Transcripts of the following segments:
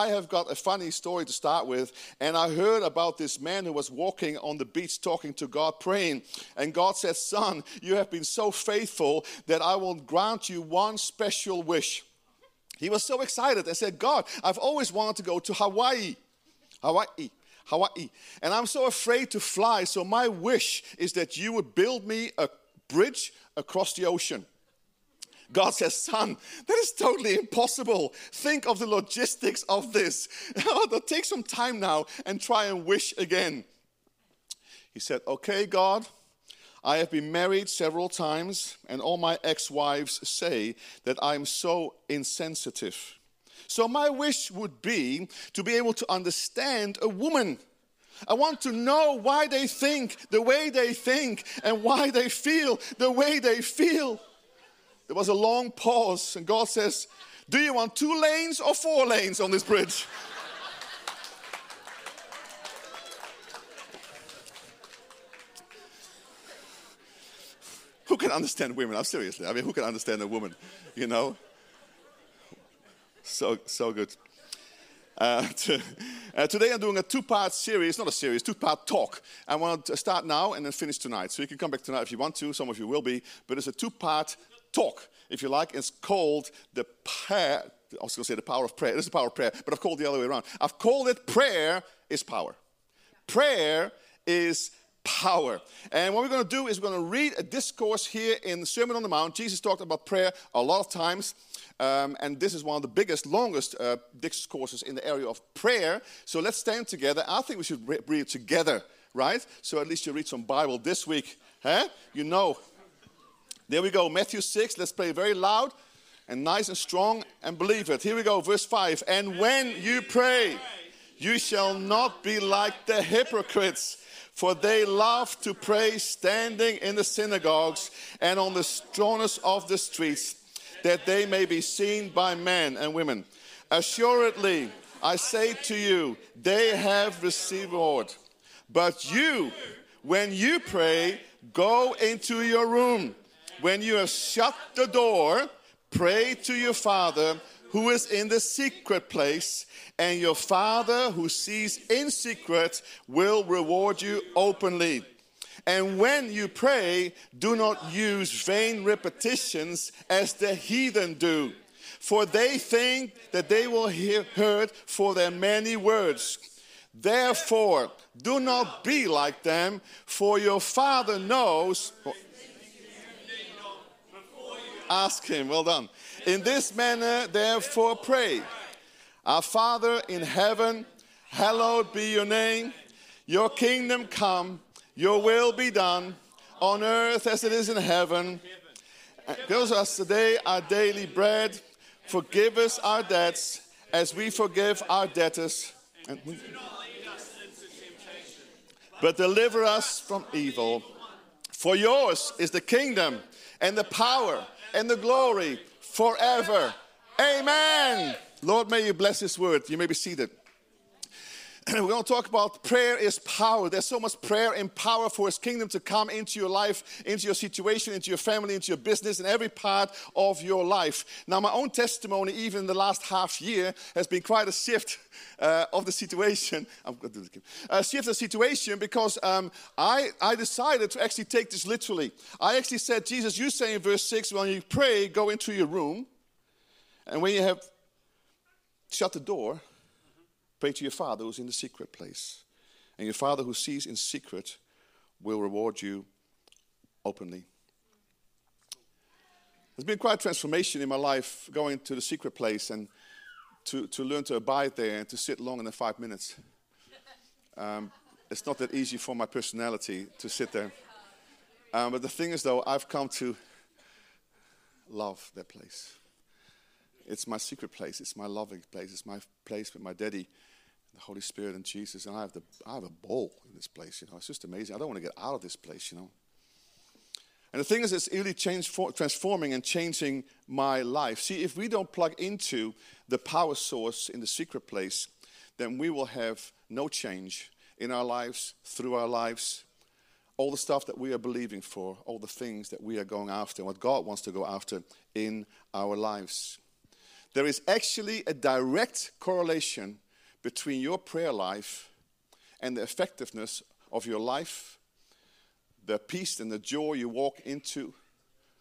I have got a funny story to start with. And I heard about this man who was walking on the beach talking to God, praying. And God said, Son, you have been so faithful that I will grant you one special wish. He was so excited and said, God, I've always wanted to go to Hawaii. Hawaii. Hawaii. And I'm so afraid to fly. So my wish is that you would build me a bridge across the ocean. God says, Son, that is totally impossible. Think of the logistics of this. Oh, take some time now and try and wish again. He said, Okay, God, I have been married several times, and all my ex wives say that I'm so insensitive. So, my wish would be to be able to understand a woman. I want to know why they think the way they think and why they feel the way they feel. There was a long pause, and God says, Do you want two lanes or four lanes on this bridge? who can understand women? I'm seriously. I mean, who can understand a woman? You know? So, so good. Uh, uh, today I'm doing a two-part series, not a series, two-part talk. I want to start now and then finish tonight. So you can come back tonight if you want to. Some of you will be, but it's a two-part talk, if you like. It's called the prayer. I was going to say the power of prayer. It is the power of prayer, but I've called the other way around. I've called it prayer is power. Prayer is power. And what we're going to do is we're going to read a discourse here in the Sermon on the Mount. Jesus talked about prayer a lot of times. Um, and this is one of the biggest, longest uh, discourses in the area of prayer. So let's stand together. I think we should read together, right? So at least you read some Bible this week. Huh? You know there we go, Matthew 6. Let's play very loud and nice and strong and believe it. Here we go, verse 5. And when you pray, you shall not be like the hypocrites, for they love to pray standing in the synagogues and on the corners of the streets, that they may be seen by men and women. Assuredly, I say to you, they have received reward. But you, when you pray, go into your room when you have shut the door, pray to your Father who is in the secret place, and your Father who sees in secret will reward you openly. And when you pray, do not use vain repetitions as the heathen do, for they think that they will hear heard for their many words. Therefore, do not be like them, for your Father knows. Ask him. Well done. In this manner, therefore, pray. Our Father in heaven, hallowed be your name. Your kingdom come, your will be done on earth as it is in heaven. Give us today our daily bread. Forgive us our debts as we forgive our debtors. But deliver us from evil. For yours is the kingdom and the power and the glory forever. Amen. Lord, may you bless this word. You may be seated. We're going to talk about prayer is power. There's so much prayer and power for His kingdom to come into your life, into your situation, into your family, into your business, and every part of your life. Now, my own testimony, even in the last half year, has been quite a shift uh, of the situation. I'm going to do this. Uh, shift of the situation because um, I, I decided to actually take this literally. I actually said, Jesus, you say in verse 6, when you pray, go into your room, and when you have shut the door, Pray to your Father who's in the secret place. And your Father who sees in secret will reward you openly. There's been quite a transformation in my life going to the secret place and to, to learn to abide there and to sit longer than five minutes. Um, it's not that easy for my personality to sit there. Um, but the thing is, though, I've come to love that place. It's my secret place. It's my loving place. It's my place with my daddy the Holy Spirit and Jesus, and I have the I have a ball in this place. You know, it's just amazing. I don't want to get out of this place. You know. And the thing is, it's really change, transforming and changing my life. See, if we don't plug into the power source in the secret place, then we will have no change in our lives, through our lives, all the stuff that we are believing for, all the things that we are going after, what God wants to go after in our lives. there is actually a direct correlation between your prayer life and the effectiveness of your life, the peace and the joy you walk into,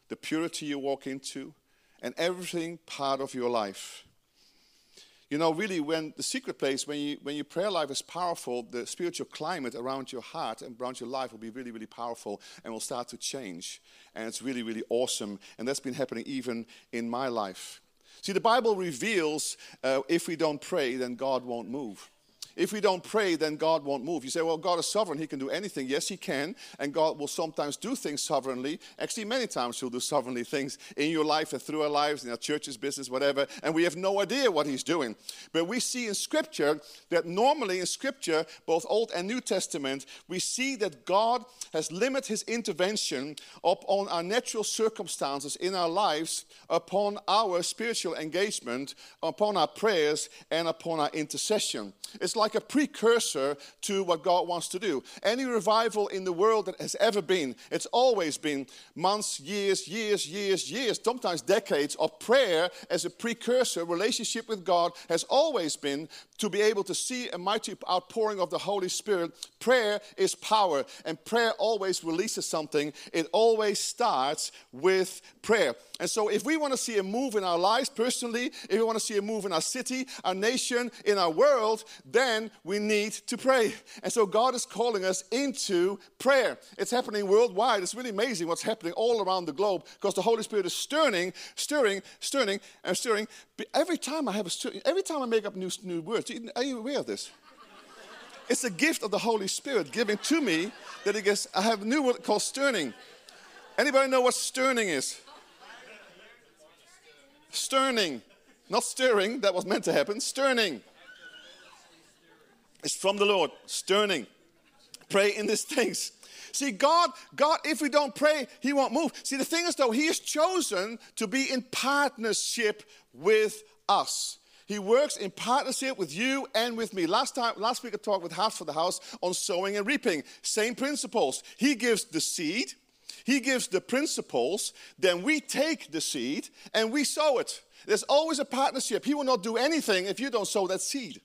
the purity you walk into, and everything part of your life. You know, really, when the secret place, when, you, when your prayer life is powerful, the spiritual climate around your heart and around your life will be really, really powerful and will start to change. And it's really, really awesome. And that's been happening even in my life. See, the Bible reveals uh, if we don't pray, then God won't move. If we don't pray, then God won't move. You say, well, God is sovereign. He can do anything. Yes, He can. And God will sometimes do things sovereignly. Actually, many times He'll do sovereignly things in your life and through our lives, in our church's business, whatever. And we have no idea what He's doing. But we see in Scripture that normally in Scripture, both Old and New Testament, we see that God has limited His intervention upon our natural circumstances in our lives, upon our spiritual engagement, upon our prayers, and upon our intercession. It's like a precursor to what God wants to do. Any revival in the world that has ever been, it's always been months, years, years, years, years, sometimes decades of prayer as a precursor. Relationship with God has always been to be able to see a mighty outpouring of the Holy Spirit. Prayer is power, and prayer always releases something. It always starts with prayer. And so, if we want to see a move in our lives personally, if we want to see a move in our city, our nation, in our world, then we need to pray. And so, God is calling us into prayer. It's happening worldwide. It's really amazing what's happening all around the globe because the Holy Spirit is stirring, stirring, stirring, and stirring. Every time I have a stirring, every time I make up new, new words, are you aware of this? It's a gift of the Holy Spirit given to me that it gets, I have a new word called stirring. Anybody know what stirring is? Sterning. Not stirring, that was meant to happen. Sterning. It's from the Lord. Sterning. Pray in these things. See, God, God, if we don't pray, He won't move. See, the thing is, though, He has chosen to be in partnership with us. He works in partnership with you and with me. Last time, last week I talked with Hearts for the House on sowing and reaping. Same principles. He gives the seed, he gives the principles, then we take the seed and we sow it. There's always a partnership. He will not do anything if you don't sow that seed.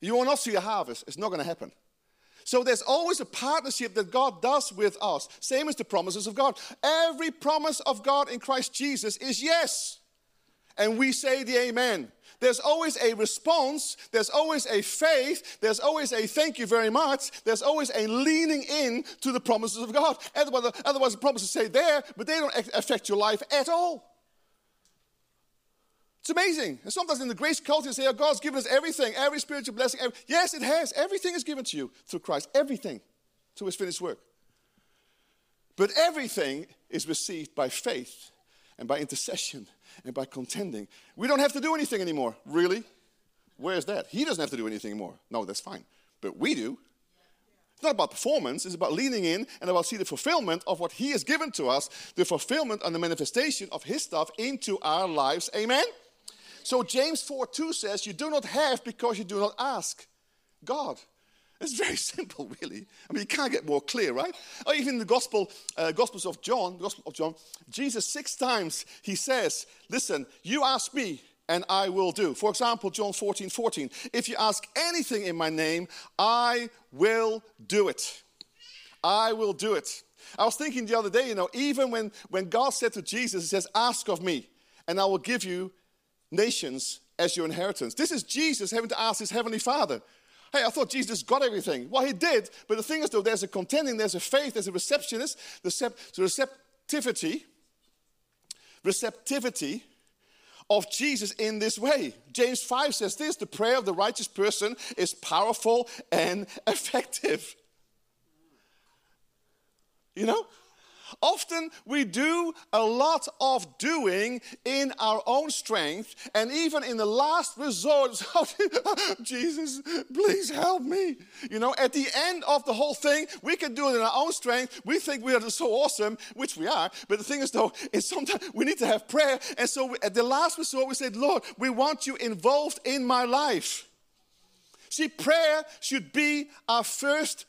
You will not see a harvest. It's not going to happen. So there's always a partnership that God does with us. Same as the promises of God. Every promise of God in Christ Jesus is yes. And we say the amen. There's always a response, there's always a faith, there's always a thank you very much, there's always a leaning in to the promises of God. Otherwise, otherwise the promises say there, but they don't affect your life at all. It's amazing. And sometimes in the grace culture, you say, oh, God's given us everything, every spiritual blessing. Every... Yes, it has. Everything is given to you through Christ. Everything through his finished work. But everything is received by faith and by intercession and by contending. We don't have to do anything anymore. Really? Where's that? He doesn't have to do anything anymore. No, that's fine. But we do. It's not about performance, it's about leaning in and about see the fulfillment of what He has given to us, the fulfillment and the manifestation of His stuff into our lives. Amen? So James 4 2 says, You do not have because you do not ask God. It's very simple, really. I mean, you can't get more clear, right? Or even the Gospel, uh, Gospels of John, Gospel of John, Jesus six times he says, "Listen, you ask me, and I will do." For example, John 14, 14. If you ask anything in my name, I will do it. I will do it. I was thinking the other day, you know, even when, when God said to Jesus, He says, Ask of me, and I will give you nations as your inheritance. This is Jesus having to ask his heavenly Father. Hey, I thought Jesus got everything. Well, he did, but the thing is, though, there's a contending, there's a faith, there's a receptionist, the receptivity, receptivity of Jesus in this way. James 5 says this the prayer of the righteous person is powerful and effective. You know? Often we do a lot of doing in our own strength, and even in the last resort, Jesus, please help me. You know, at the end of the whole thing, we can do it in our own strength. We think we are so awesome, which we are. But the thing is, though, is sometimes we need to have prayer. And so at the last resort, we said, Lord, we want you involved in my life. See, prayer should be our first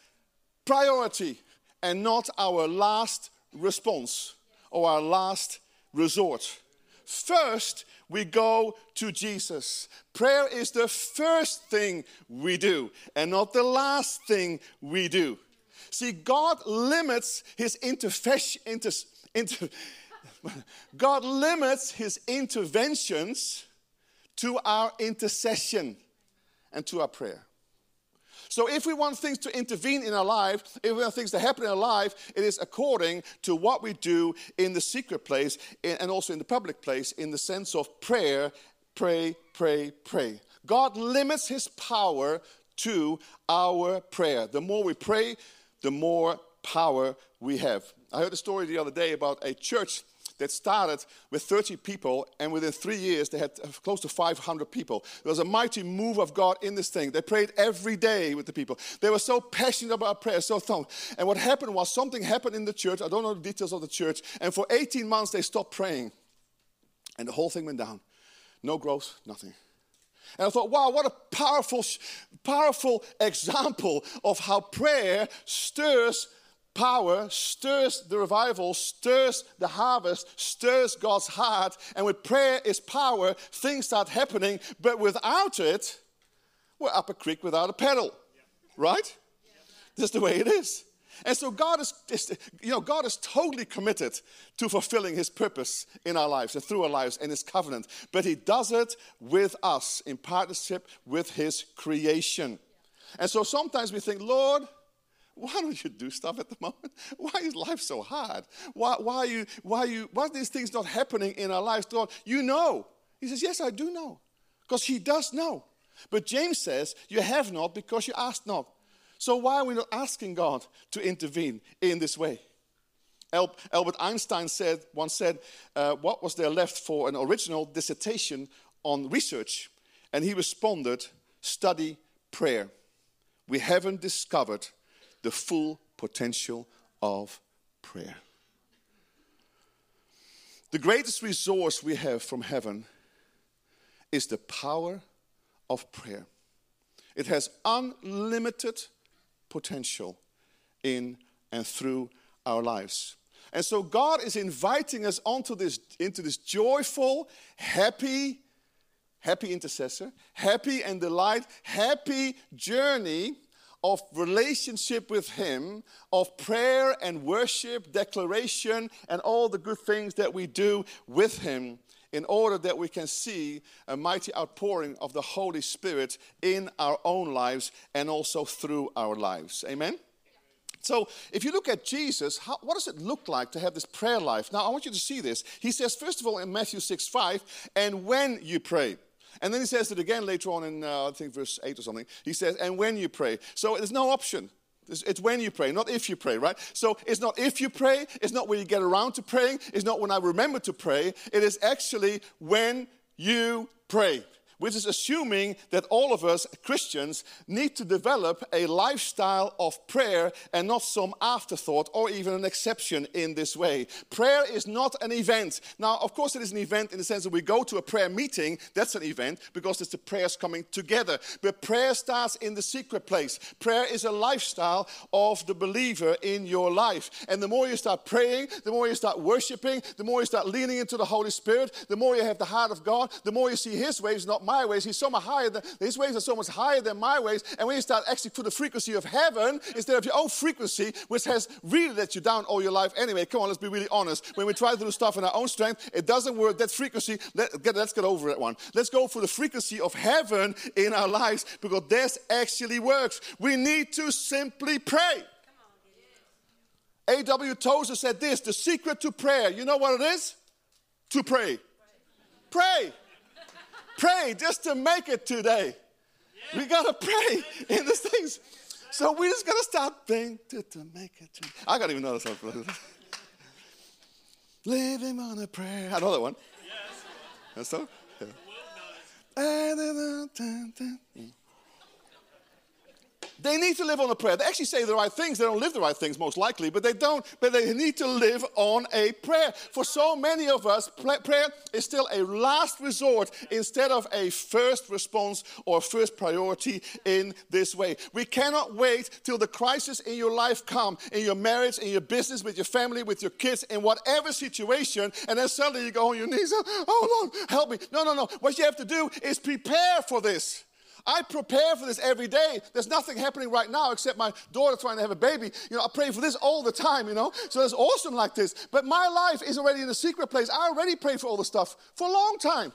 priority and not our last response or our last resort. first we go to Jesus. Prayer is the first thing we do and not the last thing we do. See, God limits his intervention. Inter, inter, God limits his interventions to our intercession and to our prayer. So if we want things to intervene in our life, if we want things to happen in our life, it is according to what we do in the secret place and also in the public place in the sense of prayer, pray, pray, pray. God limits his power to our prayer. The more we pray, the more power we have. I heard a story the other day about a church that started with 30 people, and within three years, they had uh, close to 500 people. There was a mighty move of God in this thing. They prayed every day with the people. They were so passionate about prayer, so strong. And what happened was something happened in the church. I don't know the details of the church. And for 18 months, they stopped praying. And the whole thing went down. No growth, nothing. And I thought, wow, what a powerful, powerful example of how prayer stirs power, stirs the revival, stirs the harvest, stirs God's heart. And with prayer is power, things start happening. But without it, we're up a creek without a pedal, right? That's the way it is. And so God is, you know, God is totally committed to fulfilling His purpose in our lives and through our lives and His covenant. But He does it with us in partnership with His creation. And so sometimes we think, Lord, why don't you do stuff at the moment? Why is life so hard? Why, why, are you, why, are you, why are these things not happening in our lives? God, you know. He says, Yes, I do know. Because he does know. But James says, You have not because you asked not. So why are we not asking God to intervene in this way? Albert Einstein said, once said, uh, What was there left for an original dissertation on research? And he responded, Study prayer. We haven't discovered the full potential of prayer. The greatest resource we have from heaven is the power of prayer. It has unlimited potential in and through our lives. And so God is inviting us onto this, into this joyful, happy, happy intercessor, happy and delight, happy journey of relationship with Him, of prayer and worship, declaration, and all the good things that we do with Him in order that we can see a mighty outpouring of the Holy Spirit in our own lives and also through our lives. Amen? So, if you look at Jesus, how, what does it look like to have this prayer life? Now, I want you to see this. He says, first of all, in Matthew 6 5, and when you pray. And then he says it again later on in, uh, I think, verse 8 or something. He says, and when you pray. So there's no option. It's when you pray, not if you pray, right? So it's not if you pray, it's not when you get around to praying, it's not when I remember to pray. It is actually when you pray which is assuming that all of us Christians need to develop a lifestyle of prayer and not some afterthought or even an exception in this way. Prayer is not an event. Now, of course, it is an event in the sense that we go to a prayer meeting, that's an event because it's the prayers coming together. But prayer starts in the secret place. Prayer is a lifestyle of the believer in your life. And the more you start praying, the more you start worshiping, the more you start leaning into the Holy Spirit, the more you have the heart of God, the more you see His ways, not my ways. He's so much higher than his ways are so much higher than my ways. And when you start actually for the frequency of heaven instead of your own frequency, which has really let you down all your life anyway. Come on, let's be really honest. When we try to do stuff in our own strength, it doesn't work. That frequency, let, get, let's get over that one. Let's go for the frequency of heaven in our lives because this actually works. We need to simply pray. A.W. Tozer said this the secret to prayer, you know what it is? To pray. Pray. Pray just to make it today. We gotta pray in these things. So we just gotta stop praying to, to make it. To, I gotta even know song. Living on a prayer. I know that one. Yes. That's so. Yeah. They need to live on a prayer. They actually say the right things. They don't live the right things, most likely, but they don't. But they need to live on a prayer. For so many of us, prayer is still a last resort instead of a first response or first priority in this way. We cannot wait till the crisis in your life come, in your marriage, in your business, with your family, with your kids, in whatever situation, and then suddenly you go on your knees, oh Lord, help me. No, no, no. What you have to do is prepare for this. I prepare for this every day. There's nothing happening right now except my daughter trying to have a baby. You know, I pray for this all the time, you know. So it's awesome like this. But my life is already in a secret place. I already pray for all the stuff for a long time.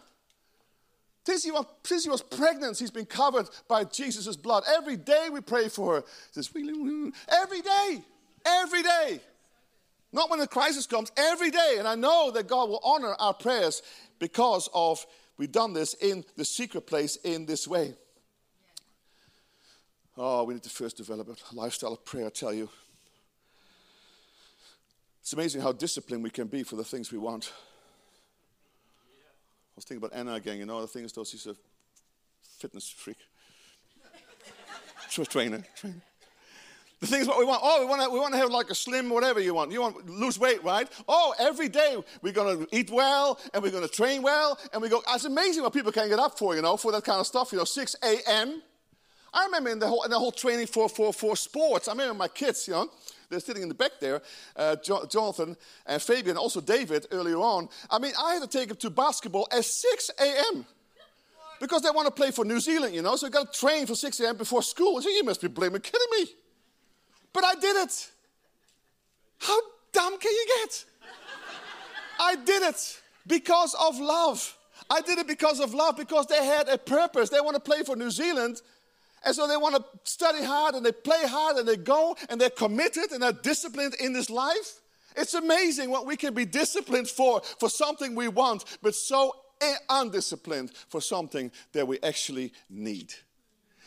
Since he, was, since he was pregnant, he's been covered by Jesus' blood. Every day we pray for her. Every day. Every day. Not when the crisis comes, every day. And I know that God will honor our prayers because of we've done this in the secret place in this way. Oh, we need to first develop a lifestyle of prayer, I tell you. It's amazing how disciplined we can be for the things we want. I was thinking about Anna again, you know, the thing is, though, she's a fitness freak. She's a trainer, trainer. The thing is what we want. Oh, we want to we want to have like a slim whatever you want. You want lose weight, right? Oh, every day we're going to eat well and we're going to train well and we go. It's amazing what people can get up for, you know, for that kind of stuff. You know, 6 a.m. I remember in the whole, in the whole training for, for, for sports, I remember my kids, you know, they're sitting in the back there, uh, jo- Jonathan and Fabian, also David earlier on. I mean, I had to take them to basketball at 6 a.m. Because they want to play for New Zealand, you know, so you got to train for 6 a.m. before school. So you must be blaming kidding me. But I did it. How dumb can you get? I did it because of love. I did it because of love, because they had a purpose. They want to play for New Zealand, and so they want to study hard and they play hard and they go and they're committed and they're disciplined in this life. It's amazing what we can be disciplined for, for something we want, but so undisciplined for something that we actually need.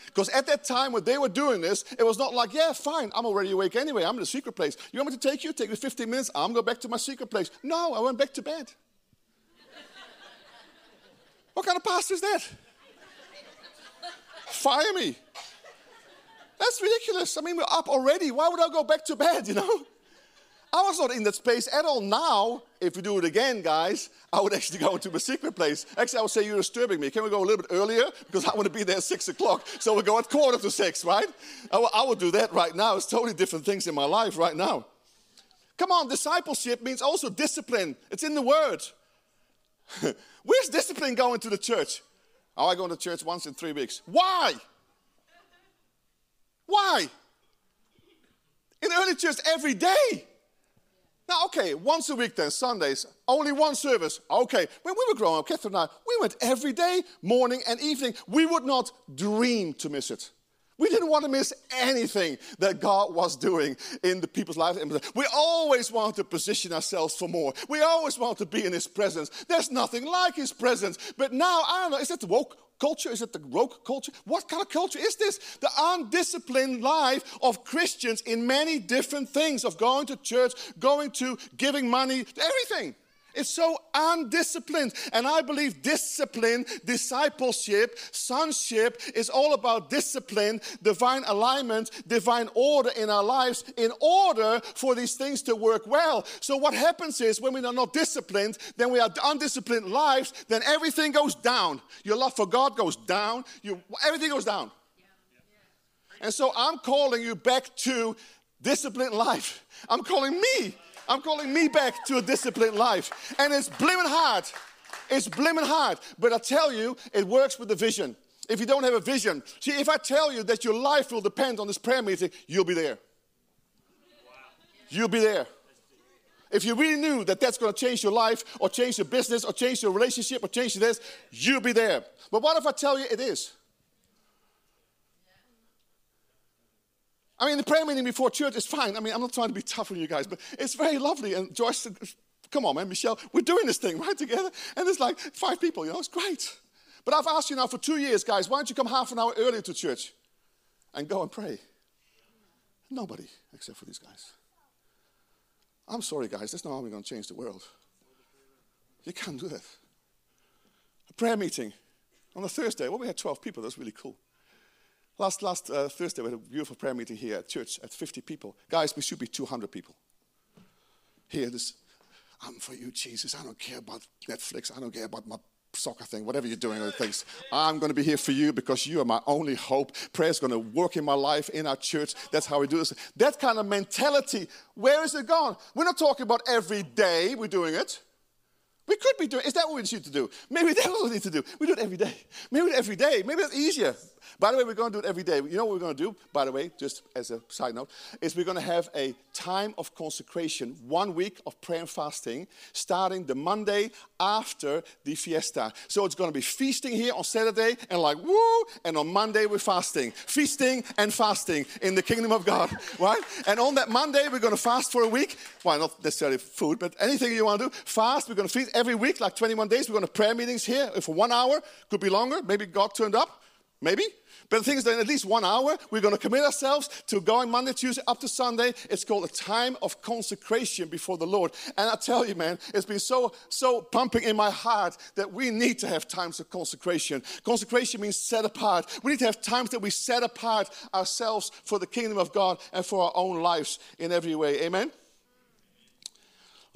Because at that time when they were doing this, it was not like, yeah, fine, I'm already awake anyway, I'm in a secret place. You want me to take you? Take me 15 minutes, I'm going back to my secret place. No, I went back to bed. what kind of pastor is that? Fire me. That's ridiculous. I mean, we're up already. Why would I go back to bed, you know? I was not in that space at all. Now, if we do it again, guys, I would actually go into my secret place. Actually, I would say you're disturbing me. Can we go a little bit earlier? Because I want to be there at six o'clock. So we'll go at quarter to six, right? I would do that right now. It's totally different things in my life right now. Come on, discipleship means also discipline. It's in the word. Where's discipline going to the church? Oh, I go to church once in three weeks. Why? Why? In early church, every day. Now, okay, once a week then, Sundays, only one service. Okay, when we were growing up, Catherine and I, we went every day, morning and evening. We would not dream to miss it. We didn't want to miss anything that God was doing in the people's lives. We always want to position ourselves for more. We always want to be in His presence. There's nothing like His presence. But now, I don't know, is that woke culture? Is it the woke culture? What kind of culture is this? The undisciplined life of Christians in many different things of going to church, going to giving money, everything. It's so undisciplined. And I believe discipline, discipleship, sonship is all about discipline, divine alignment, divine order in our lives in order for these things to work well. So, what happens is when we are not disciplined, then we are undisciplined lives, then everything goes down. Your love for God goes down, you, everything goes down. And so, I'm calling you back to disciplined life. I'm calling me I'm calling me back to a disciplined life. And it's blimmin' hard. It's blimmin' hard. But I tell you, it works with the vision. If you don't have a vision, see, if I tell you that your life will depend on this prayer meeting, you'll be there. You'll be there. If you really knew that that's going to change your life or change your business or change your relationship or change this, you'll be there. But what if I tell you it is? I mean, the prayer meeting before church is fine. I mean, I'm not trying to be tough on you guys, but it's very lovely. And Joyce, said, come on, man, Michelle, we're doing this thing right together. And there's like five people, you know, it's great. But I've asked you now for two years, guys, why don't you come half an hour earlier to church and go and pray? Nobody except for these guys. I'm sorry, guys, that's not how we're going to change the world. You can't do that. A prayer meeting on a Thursday, well, we had 12 people, that's really cool. Last, last uh, Thursday, we had a beautiful prayer meeting here at church at 50 people. Guys, we should be 200 people. Here, this, I'm for you, Jesus. I don't care about Netflix. I don't care about my soccer thing, whatever you're doing, other things. I'm going to be here for you because you are my only hope. Prayer is going to work in my life, in our church. That's how we do this. That kind of mentality, where is it gone? We're not talking about every day we're doing it. We could be doing. Is that what we need to do? Maybe that's what we need to do. We do it every day. Maybe every day. Maybe it's easier. By the way, we're going to do it every day. You know what we're going to do, by the way, just as a side note, is we're going to have a time of consecration, one week of prayer and fasting, starting the Monday after the fiesta. So it's going to be feasting here on Saturday and like, woo, and on Monday we're fasting. Feasting and fasting in the kingdom of God, right? And on that Monday, we're going to fast for a week. Well, not necessarily food, but anything you want to do, fast. We're going to feast every week, like 21 days. We're going to prayer meetings here for one hour, could be longer. Maybe God turned up. Maybe. But the thing is that in at least one hour, we're going to commit ourselves to going Monday, Tuesday, up to Sunday. It's called a time of consecration before the Lord. And I tell you, man, it's been so, so pumping in my heart that we need to have times of consecration. Consecration means set apart. We need to have times that we set apart ourselves for the kingdom of God and for our own lives in every way. Amen?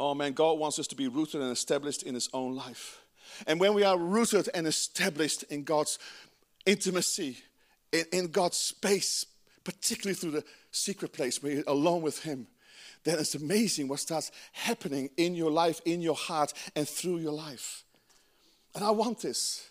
Oh, man, God wants us to be rooted and established in His own life. And when we are rooted and established in God's intimacy, in, in God's space, particularly through the secret place where you're alone with Him, then it's amazing what starts happening in your life, in your heart, and through your life. And I want this.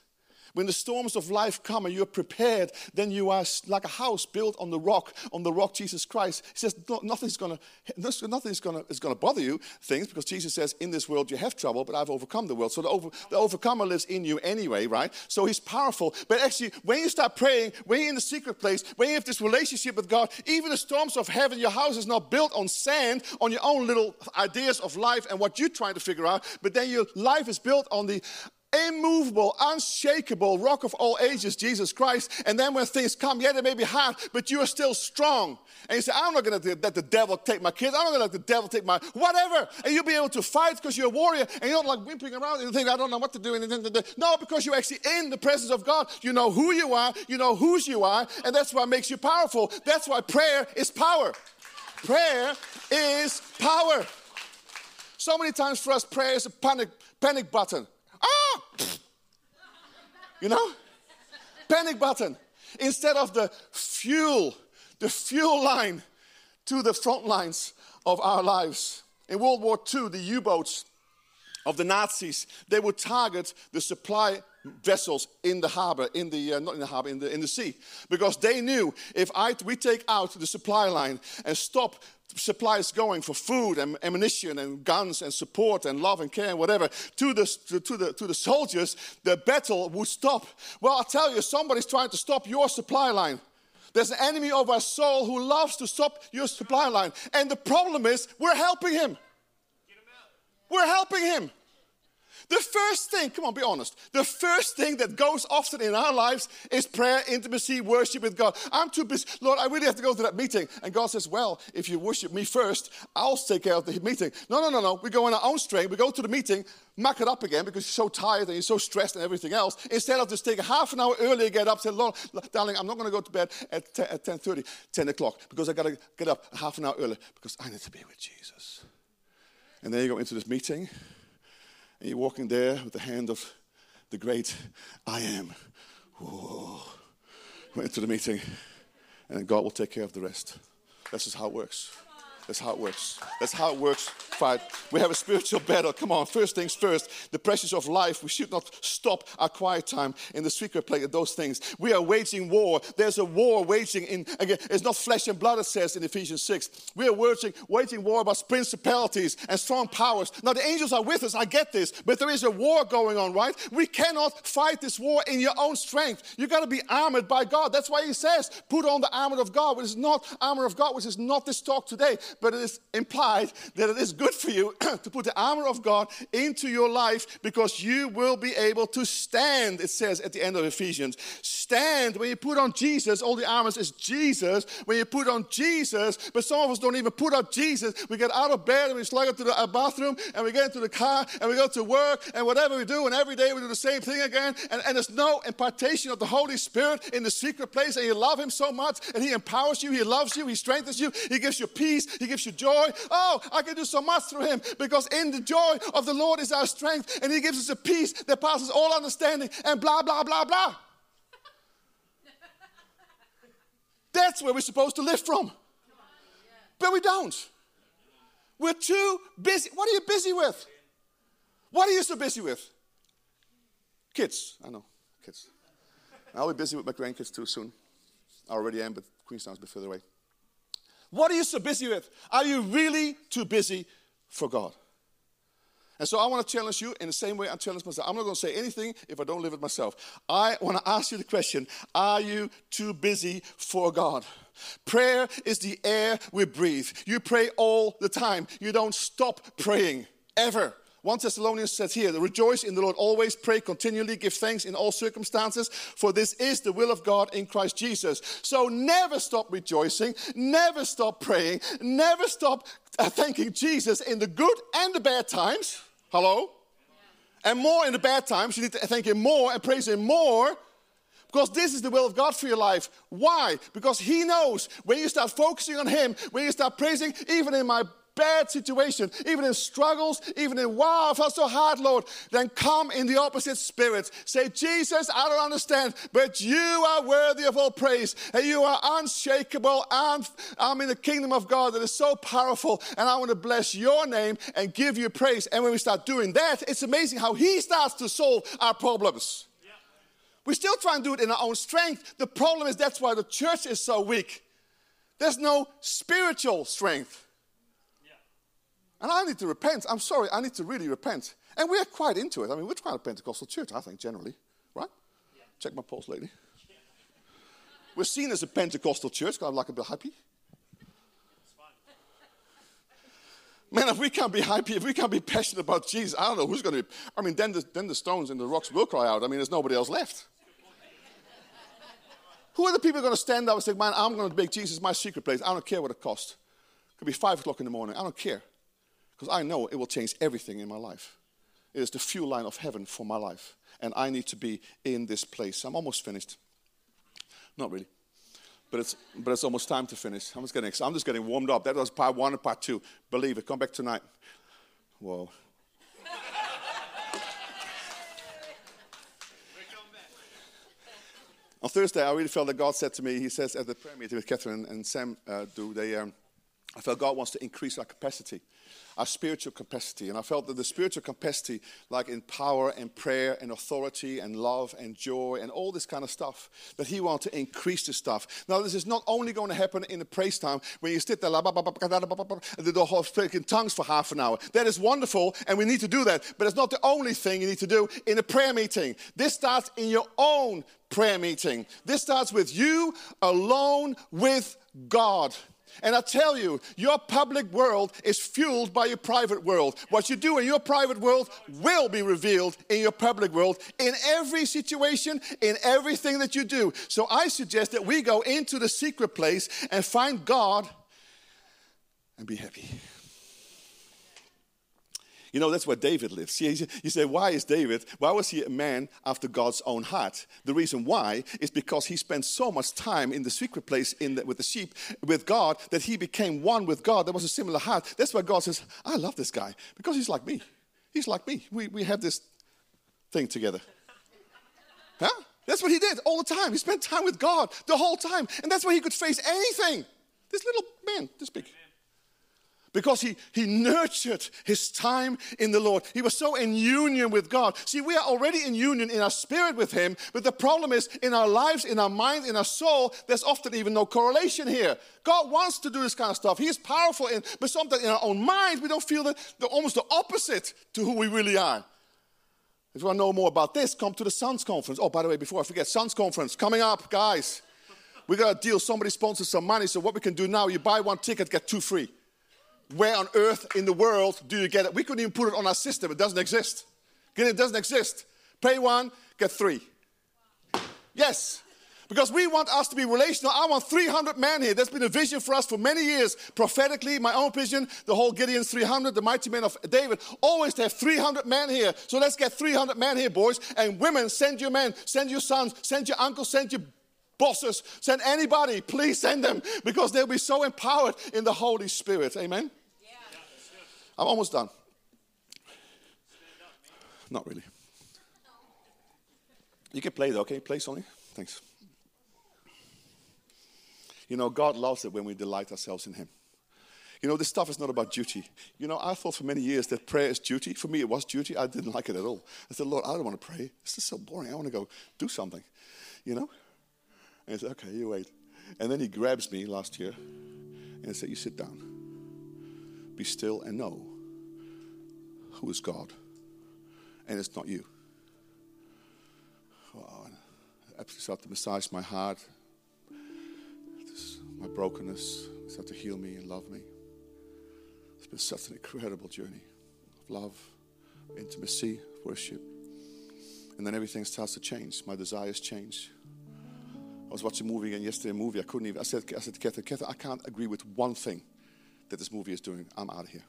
When the storms of life come and you're prepared, then you are like a house built on the rock, on the rock Jesus Christ. He says nothing's gonna, nothing's gonna, is gonna bother you, things, because Jesus says, in this world you have trouble, but I've overcome the world. So the, over, the overcomer lives in you anyway, right? So he's powerful. But actually, when you start praying, when you're in the secret place, when you have this relationship with God, even the storms of heaven, your house is not built on sand, on your own little ideas of life and what you're trying to figure out, but then your life is built on the immovable, unshakable rock of all ages, Jesus Christ. And then when things come, yeah, they may be hard, but you are still strong. And you say, I'm not going to let the devil take my kids. I'm not going to let the devil take my whatever. And you'll be able to fight because you're a warrior and you're not like whimpering around and think, I don't know what to do. No, because you're actually in the presence of God. You know who you are, you know whose you are, and that's what makes you powerful. That's why prayer is power. Prayer is power. So many times for us, prayer is a panic, panic button. You know? Panic button. Instead of the fuel, the fuel line to the front lines of our lives. In World War II, the U boats of the Nazis, they would target the supply vessels in the harbor, in the, uh, not in the harbor, in the, in the sea. Because they knew if I, we take out the supply line and stop supplies going for food and ammunition and guns and support and love and care and whatever to the, to, to, the, to the soldiers, the battle would stop. Well, I tell you, somebody's trying to stop your supply line. There's an enemy of our soul who loves to stop your supply line. And the problem is, we're helping him. We're helping him. The first thing, come on, be honest. The first thing that goes often in our lives is prayer, intimacy, worship with God. I'm too busy. Lord, I really have to go to that meeting. And God says, Well, if you worship me first, I'll take care of the meeting. No, no, no, no. We go on our own strength. We go to the meeting, muck it up again because you're so tired and you're so stressed and everything else. Instead of just taking half an hour earlier, get up, say, Lord, darling, I'm not going to go to bed at 10, at 10 10 o'clock because I got to get up half an hour early because I need to be with Jesus. And then you go into this meeting and you're walking there with the hand of the great I am. Whoa. Went into the meeting, and God will take care of the rest. That's just how it works. That's how it works. That's how it works. Fight. We have a spiritual battle. Come on, first things first. The pressures of life. We should not stop our quiet time in the secret place those things. We are waging war. There's a war waging in, again, it's not flesh and blood, it says in Ephesians 6. We are waging, waging war about principalities and strong powers. Now, the angels are with us, I get this, but there is a war going on, right? We cannot fight this war in your own strength. You got to be armored by God. That's why he says, put on the armor of God, which is not armor of God, which is not this talk today but it is implied that it is good for you to put the armor of God into your life because you will be able to stand, it says at the end of Ephesians. Stand. When you put on Jesus, all the armor is Jesus. When you put on Jesus, but some of us don't even put on Jesus. We get out of bed and we slug into the uh, bathroom and we get into the car and we go to work and whatever we do, and every day we do the same thing again. And, and there's no impartation of the Holy Spirit in the secret place, and you love Him so much, and He empowers you, He loves you, He strengthens you, He gives you peace, He gives you joy. Oh, I can do so much through Him because in the joy of the Lord is our strength, and He gives us a peace that passes all understanding, and blah, blah, blah, blah. That's where we're supposed to live from. But we don't. We're too busy. What are you busy with? What are you so busy with? Kids. I know, kids. I'll be busy with my grandkids too soon. I already am, but Queenstown's a bit further away. What are you so busy with? Are you really too busy for God? And so I want to challenge you in the same way I challenge myself. I'm not going to say anything if I don't live it myself. I want to ask you the question Are you too busy for God? Prayer is the air we breathe. You pray all the time, you don't stop praying ever. 1 Thessalonians says here, rejoice in the Lord always, pray continually, give thanks in all circumstances, for this is the will of God in Christ Jesus. So never stop rejoicing, never stop praying, never stop uh, thanking Jesus in the good and the bad times. Hello? And more in the bad times. You need to thank Him more and praise Him more because this is the will of God for your life. Why? Because He knows when you start focusing on Him, when you start praising, even in my bad situation, even in struggles, even in wow, I felt so hard, Lord, then come in the opposite spirit. Say, Jesus, I don't understand, but you are worthy of all praise, and you are unshakable, and I'm in the kingdom of God that is so powerful, and I want to bless your name and give you praise. And when we start doing that, it's amazing how He starts to solve our problems. We still try and do it in our own strength. The problem is that's why the church is so weak. There's no spiritual strength. And I need to repent. I'm sorry, I need to really repent. And we're quite into it. I mean, we're quite a Pentecostal church, I think, generally, right? Yeah. Check my pulse lately. Yeah. We're seen as a Pentecostal church, because I'm like a bit happy. Man, if we can't be happy, if we can't be passionate about Jesus, I don't know who's going to be. I mean, then the, then the stones and the rocks will cry out. I mean, there's nobody else left. Who are the people going to stand up and say, Man, I'm going to make Jesus my secret place? I don't care what it costs. It could be five o'clock in the morning. I don't care because I know it will change everything in my life. It is the fuel line of heaven for my life, and I need to be in this place. I'm almost finished. Not really. But it's, but it's almost time to finish. I'm just, getting, I'm just getting warmed up. That was part one and part two. Believe it. Come back tonight. Whoa. On Thursday, I really felt that God said to me, He says at the prayer meeting with Catherine and Sam uh, do, they, um, I felt God wants to increase our capacity our spiritual capacity. And I felt that the spiritual capacity, like in power and prayer and authority and love and joy and all this kind of stuff, that He wanted to increase this stuff. Now, this is not only going to happen in the praise time when you sit there and the whole speaking tongues for half an hour. That is wonderful, and we need to do that. But it's not the only thing you need to do in a prayer meeting. This starts in your own prayer meeting. This starts with you alone with God. And I tell you, your public world is fueled by your private world. What you do in your private world will be revealed in your public world in every situation, in everything that you do. So I suggest that we go into the secret place and find God and be happy. You know, that's where David lives. You say, why is David, why was he a man after God's own heart? The reason why is because he spent so much time in the secret place the, with the sheep, with God, that he became one with God. There was a similar heart. That's why God says, I love this guy because he's like me. He's like me. We, we have this thing together. Huh? That's what he did all the time. He spent time with God the whole time. And that's why he could face anything. This little man, this big because he, he nurtured his time in the Lord. He was so in union with God. See, we are already in union in our spirit with him, but the problem is in our lives, in our mind, in our soul, there's often even no correlation here. God wants to do this kind of stuff. He is powerful, in, but sometimes in our own mind, we don't feel that the, almost the opposite to who we really are. If you want to know more about this, come to the Sons Conference. Oh, by the way, before I forget, Sons Conference coming up, guys. We got a deal. Somebody sponsors some money, so what we can do now, you buy one ticket, get two free. Where on earth in the world do you get it? We couldn't even put it on our system. It doesn't exist. It doesn't exist. Pay one, get three. Yes. Because we want us to be relational. I want 300 men here. That's been a vision for us for many years. Prophetically, my own vision, the whole Gideon's 300, the mighty men of David, always to have 300 men here. So let's get 300 men here, boys. And women, send your men, send your sons, send your uncles, send your bosses, send anybody. Please send them because they'll be so empowered in the Holy Spirit. Amen? I'm almost done. Not really. You can play though, okay? Play, Sonny. Thanks. You know, God loves it when we delight ourselves in Him. You know, this stuff is not about duty. You know, I thought for many years that prayer is duty. For me, it was duty. I didn't like it at all. I said, Lord, I don't want to pray. This is so boring. I want to go do something, you know? And he said, okay, you wait. And then he grabs me last year and said, you sit down. Be still and know who is God. And it's not you. Wow. I started to massage my heart, my brokenness, start to heal me and love me. It's been such an incredible journey of love, intimacy, worship. And then everything starts to change. My desires change. I was watching a movie and yesterday, a movie. I couldn't even, I said, I said to Catherine, Catherine, I can't agree with one thing that this movie is doing. I'm out of here.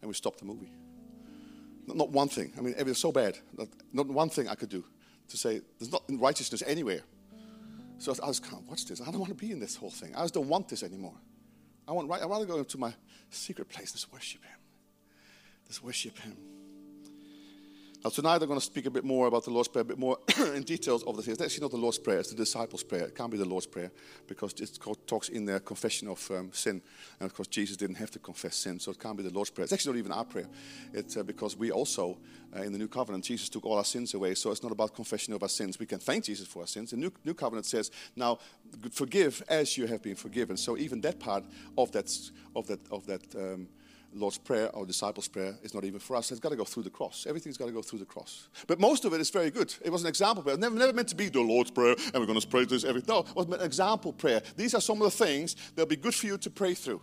And we stopped the movie. Not, one thing. I mean, it was so bad. Not, not one thing I could do to say, there's not righteousness anywhere. So I was can't watch this. I don't want to be in this whole thing. I just don't want this anymore. I want, I want to go into my secret place. Let's worship Him. Let's worship Him. Now, tonight I'm going to speak a bit more about the Lord's Prayer, a bit more in details of the things. It's actually not the Lord's Prayer, it's the disciples' prayer. It can't be the Lord's Prayer because it talks in their confession of um, sin. And of course, Jesus didn't have to confess sin, so it can't be the Lord's Prayer. It's actually not even our prayer. It's uh, because we also, uh, in the New Covenant, Jesus took all our sins away, so it's not about confession of our sins. We can thank Jesus for our sins. The New, New Covenant says, now forgive as you have been forgiven. So even that part of that, of that, of that, um, Lord's Prayer or disciples' prayer is not even for us. It's got to go through the cross. Everything's got to go through the cross. But most of it is very good. It was an example prayer. Never, never meant to be the Lord's Prayer and we're going to pray this every. No, it was an example prayer. These are some of the things that'll be good for you to pray through.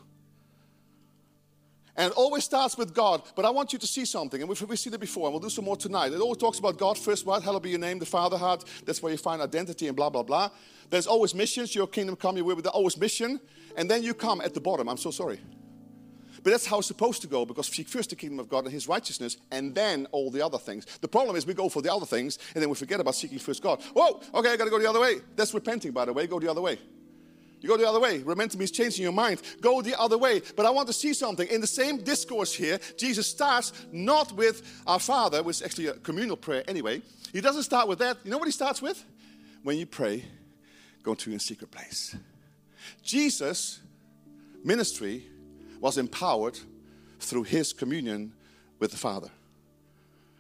And it always starts with God. But I want you to see something. And we've, we've seen it before, and we'll do some more tonight. It always talks about God first, what? Hallowed be your name, the Father heart. That's where you find identity and blah, blah, blah. There's always missions. Your kingdom come, your will, but there's always mission. And then you come at the bottom. I'm so sorry. But that's how it's supposed to go because seek first the kingdom of God and his righteousness and then all the other things. The problem is we go for the other things and then we forget about seeking first God. Whoa, okay, I got to go the other way. That's repenting, by the way. Go the other way. You go the other way. Repenting means changing your mind. Go the other way. But I want to see something. In the same discourse here, Jesus starts not with our Father, which is actually a communal prayer anyway. He doesn't start with that. You know what he starts with? When you pray, go to a secret place. Jesus' ministry was empowered through his communion with the Father.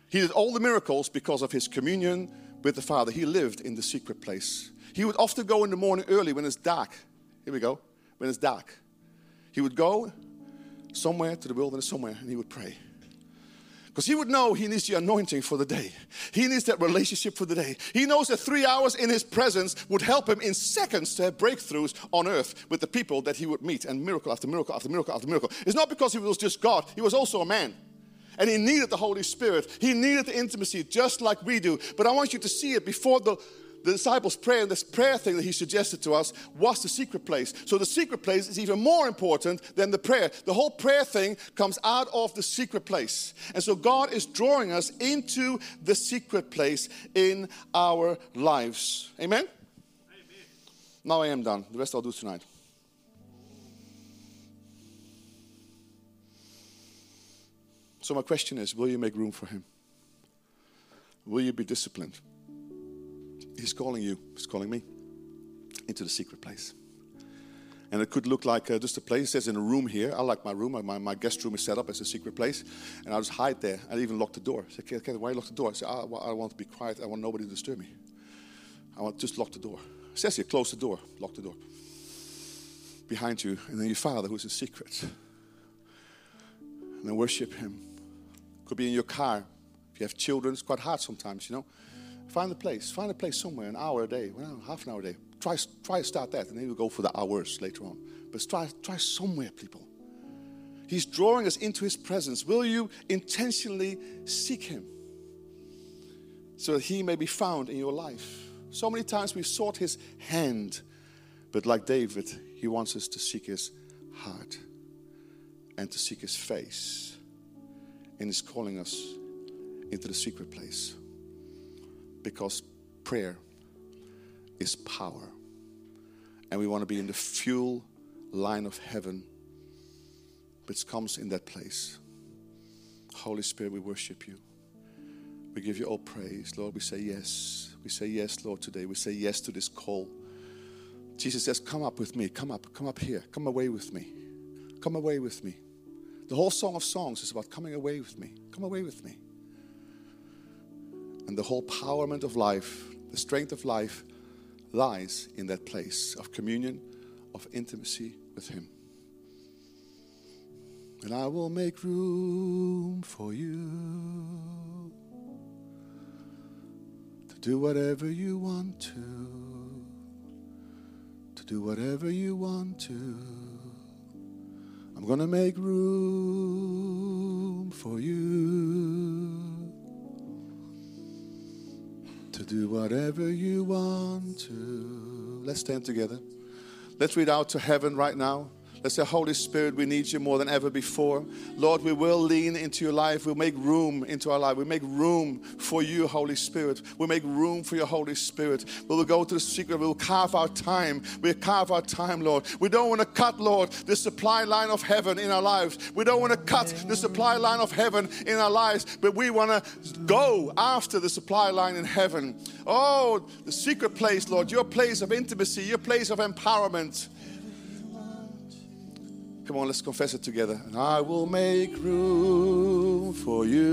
He did all the miracles because of his communion with the Father. He lived in the secret place. He would often go in the morning early when it's dark. Here we go. When it's dark. He would go somewhere to the wilderness, somewhere, and he would pray. Because he would know he needs the anointing for the day. He needs that relationship for the day. He knows that three hours in his presence would help him in seconds to have breakthroughs on earth with the people that he would meet and miracle after miracle after miracle after miracle. It's not because he was just God, he was also a man. And he needed the Holy Spirit. He needed the intimacy just like we do. But I want you to see it before the the disciples' prayer, this prayer thing that he suggested to us, was the secret place. So the secret place is even more important than the prayer. The whole prayer thing comes out of the secret place. And so God is drawing us into the secret place in our lives. Amen? Amen. Now I am done. The rest I'll do tonight. So, my question is will you make room for him? Will you be disciplined? He's calling you, He's calling me into the secret place. And it could look like uh, just a place. There's in a room here. I like my room. My, my guest room is set up as a secret place. And I just hide there. I even lock the door. I say, okay, okay, why lock the door? I say, I, I want to be quiet. I want nobody to disturb me. I want just lock the door. It says here, close the door. Lock the door. Behind you. And then your father, who's in secret. And then worship him. Could be in your car. If you have children, it's quite hard sometimes, you know. Find a place. Find a place somewhere, an hour a day, well, half an hour a day. Try, try to start that, and then we'll go for the hours later on. But try, try somewhere, people. He's drawing us into His presence. Will you intentionally seek Him so that He may be found in your life? So many times we've sought His hand, but like David, He wants us to seek His heart and to seek His face. And He's calling us into the secret place because prayer is power. And we want to be in the fuel line of heaven, which comes in that place. Holy Spirit, we worship you. We give you all praise. Lord, we say yes. We say yes, Lord, today. We say yes to this call. Jesus says, Come up with me. Come up. Come up here. Come away with me. Come away with me. The whole Song of Songs is about coming away with me. Come away with me. And the whole empowerment of life, the strength of life, lies in that place of communion, of intimacy with Him. And I will make room for you to do whatever you want to, to do whatever you want to. I'm going to make room for you do whatever you want to. Let's stand together. Let's read out to heaven right now. Let's say, Holy Spirit, we need you more than ever before. Lord, we will lean into your life. We'll make room into our life. We make room for you, Holy Spirit. We make room for your Holy Spirit. We will go to the secret. We'll carve our time. We'll carve our time, Lord. We don't want to cut, Lord, the supply line of heaven in our lives. We don't want to cut the supply line of heaven in our lives, but we want to go after the supply line in heaven. Oh, the secret place, Lord, your place of intimacy, your place of empowerment. Come on, let's confess it together. And I will make room for you.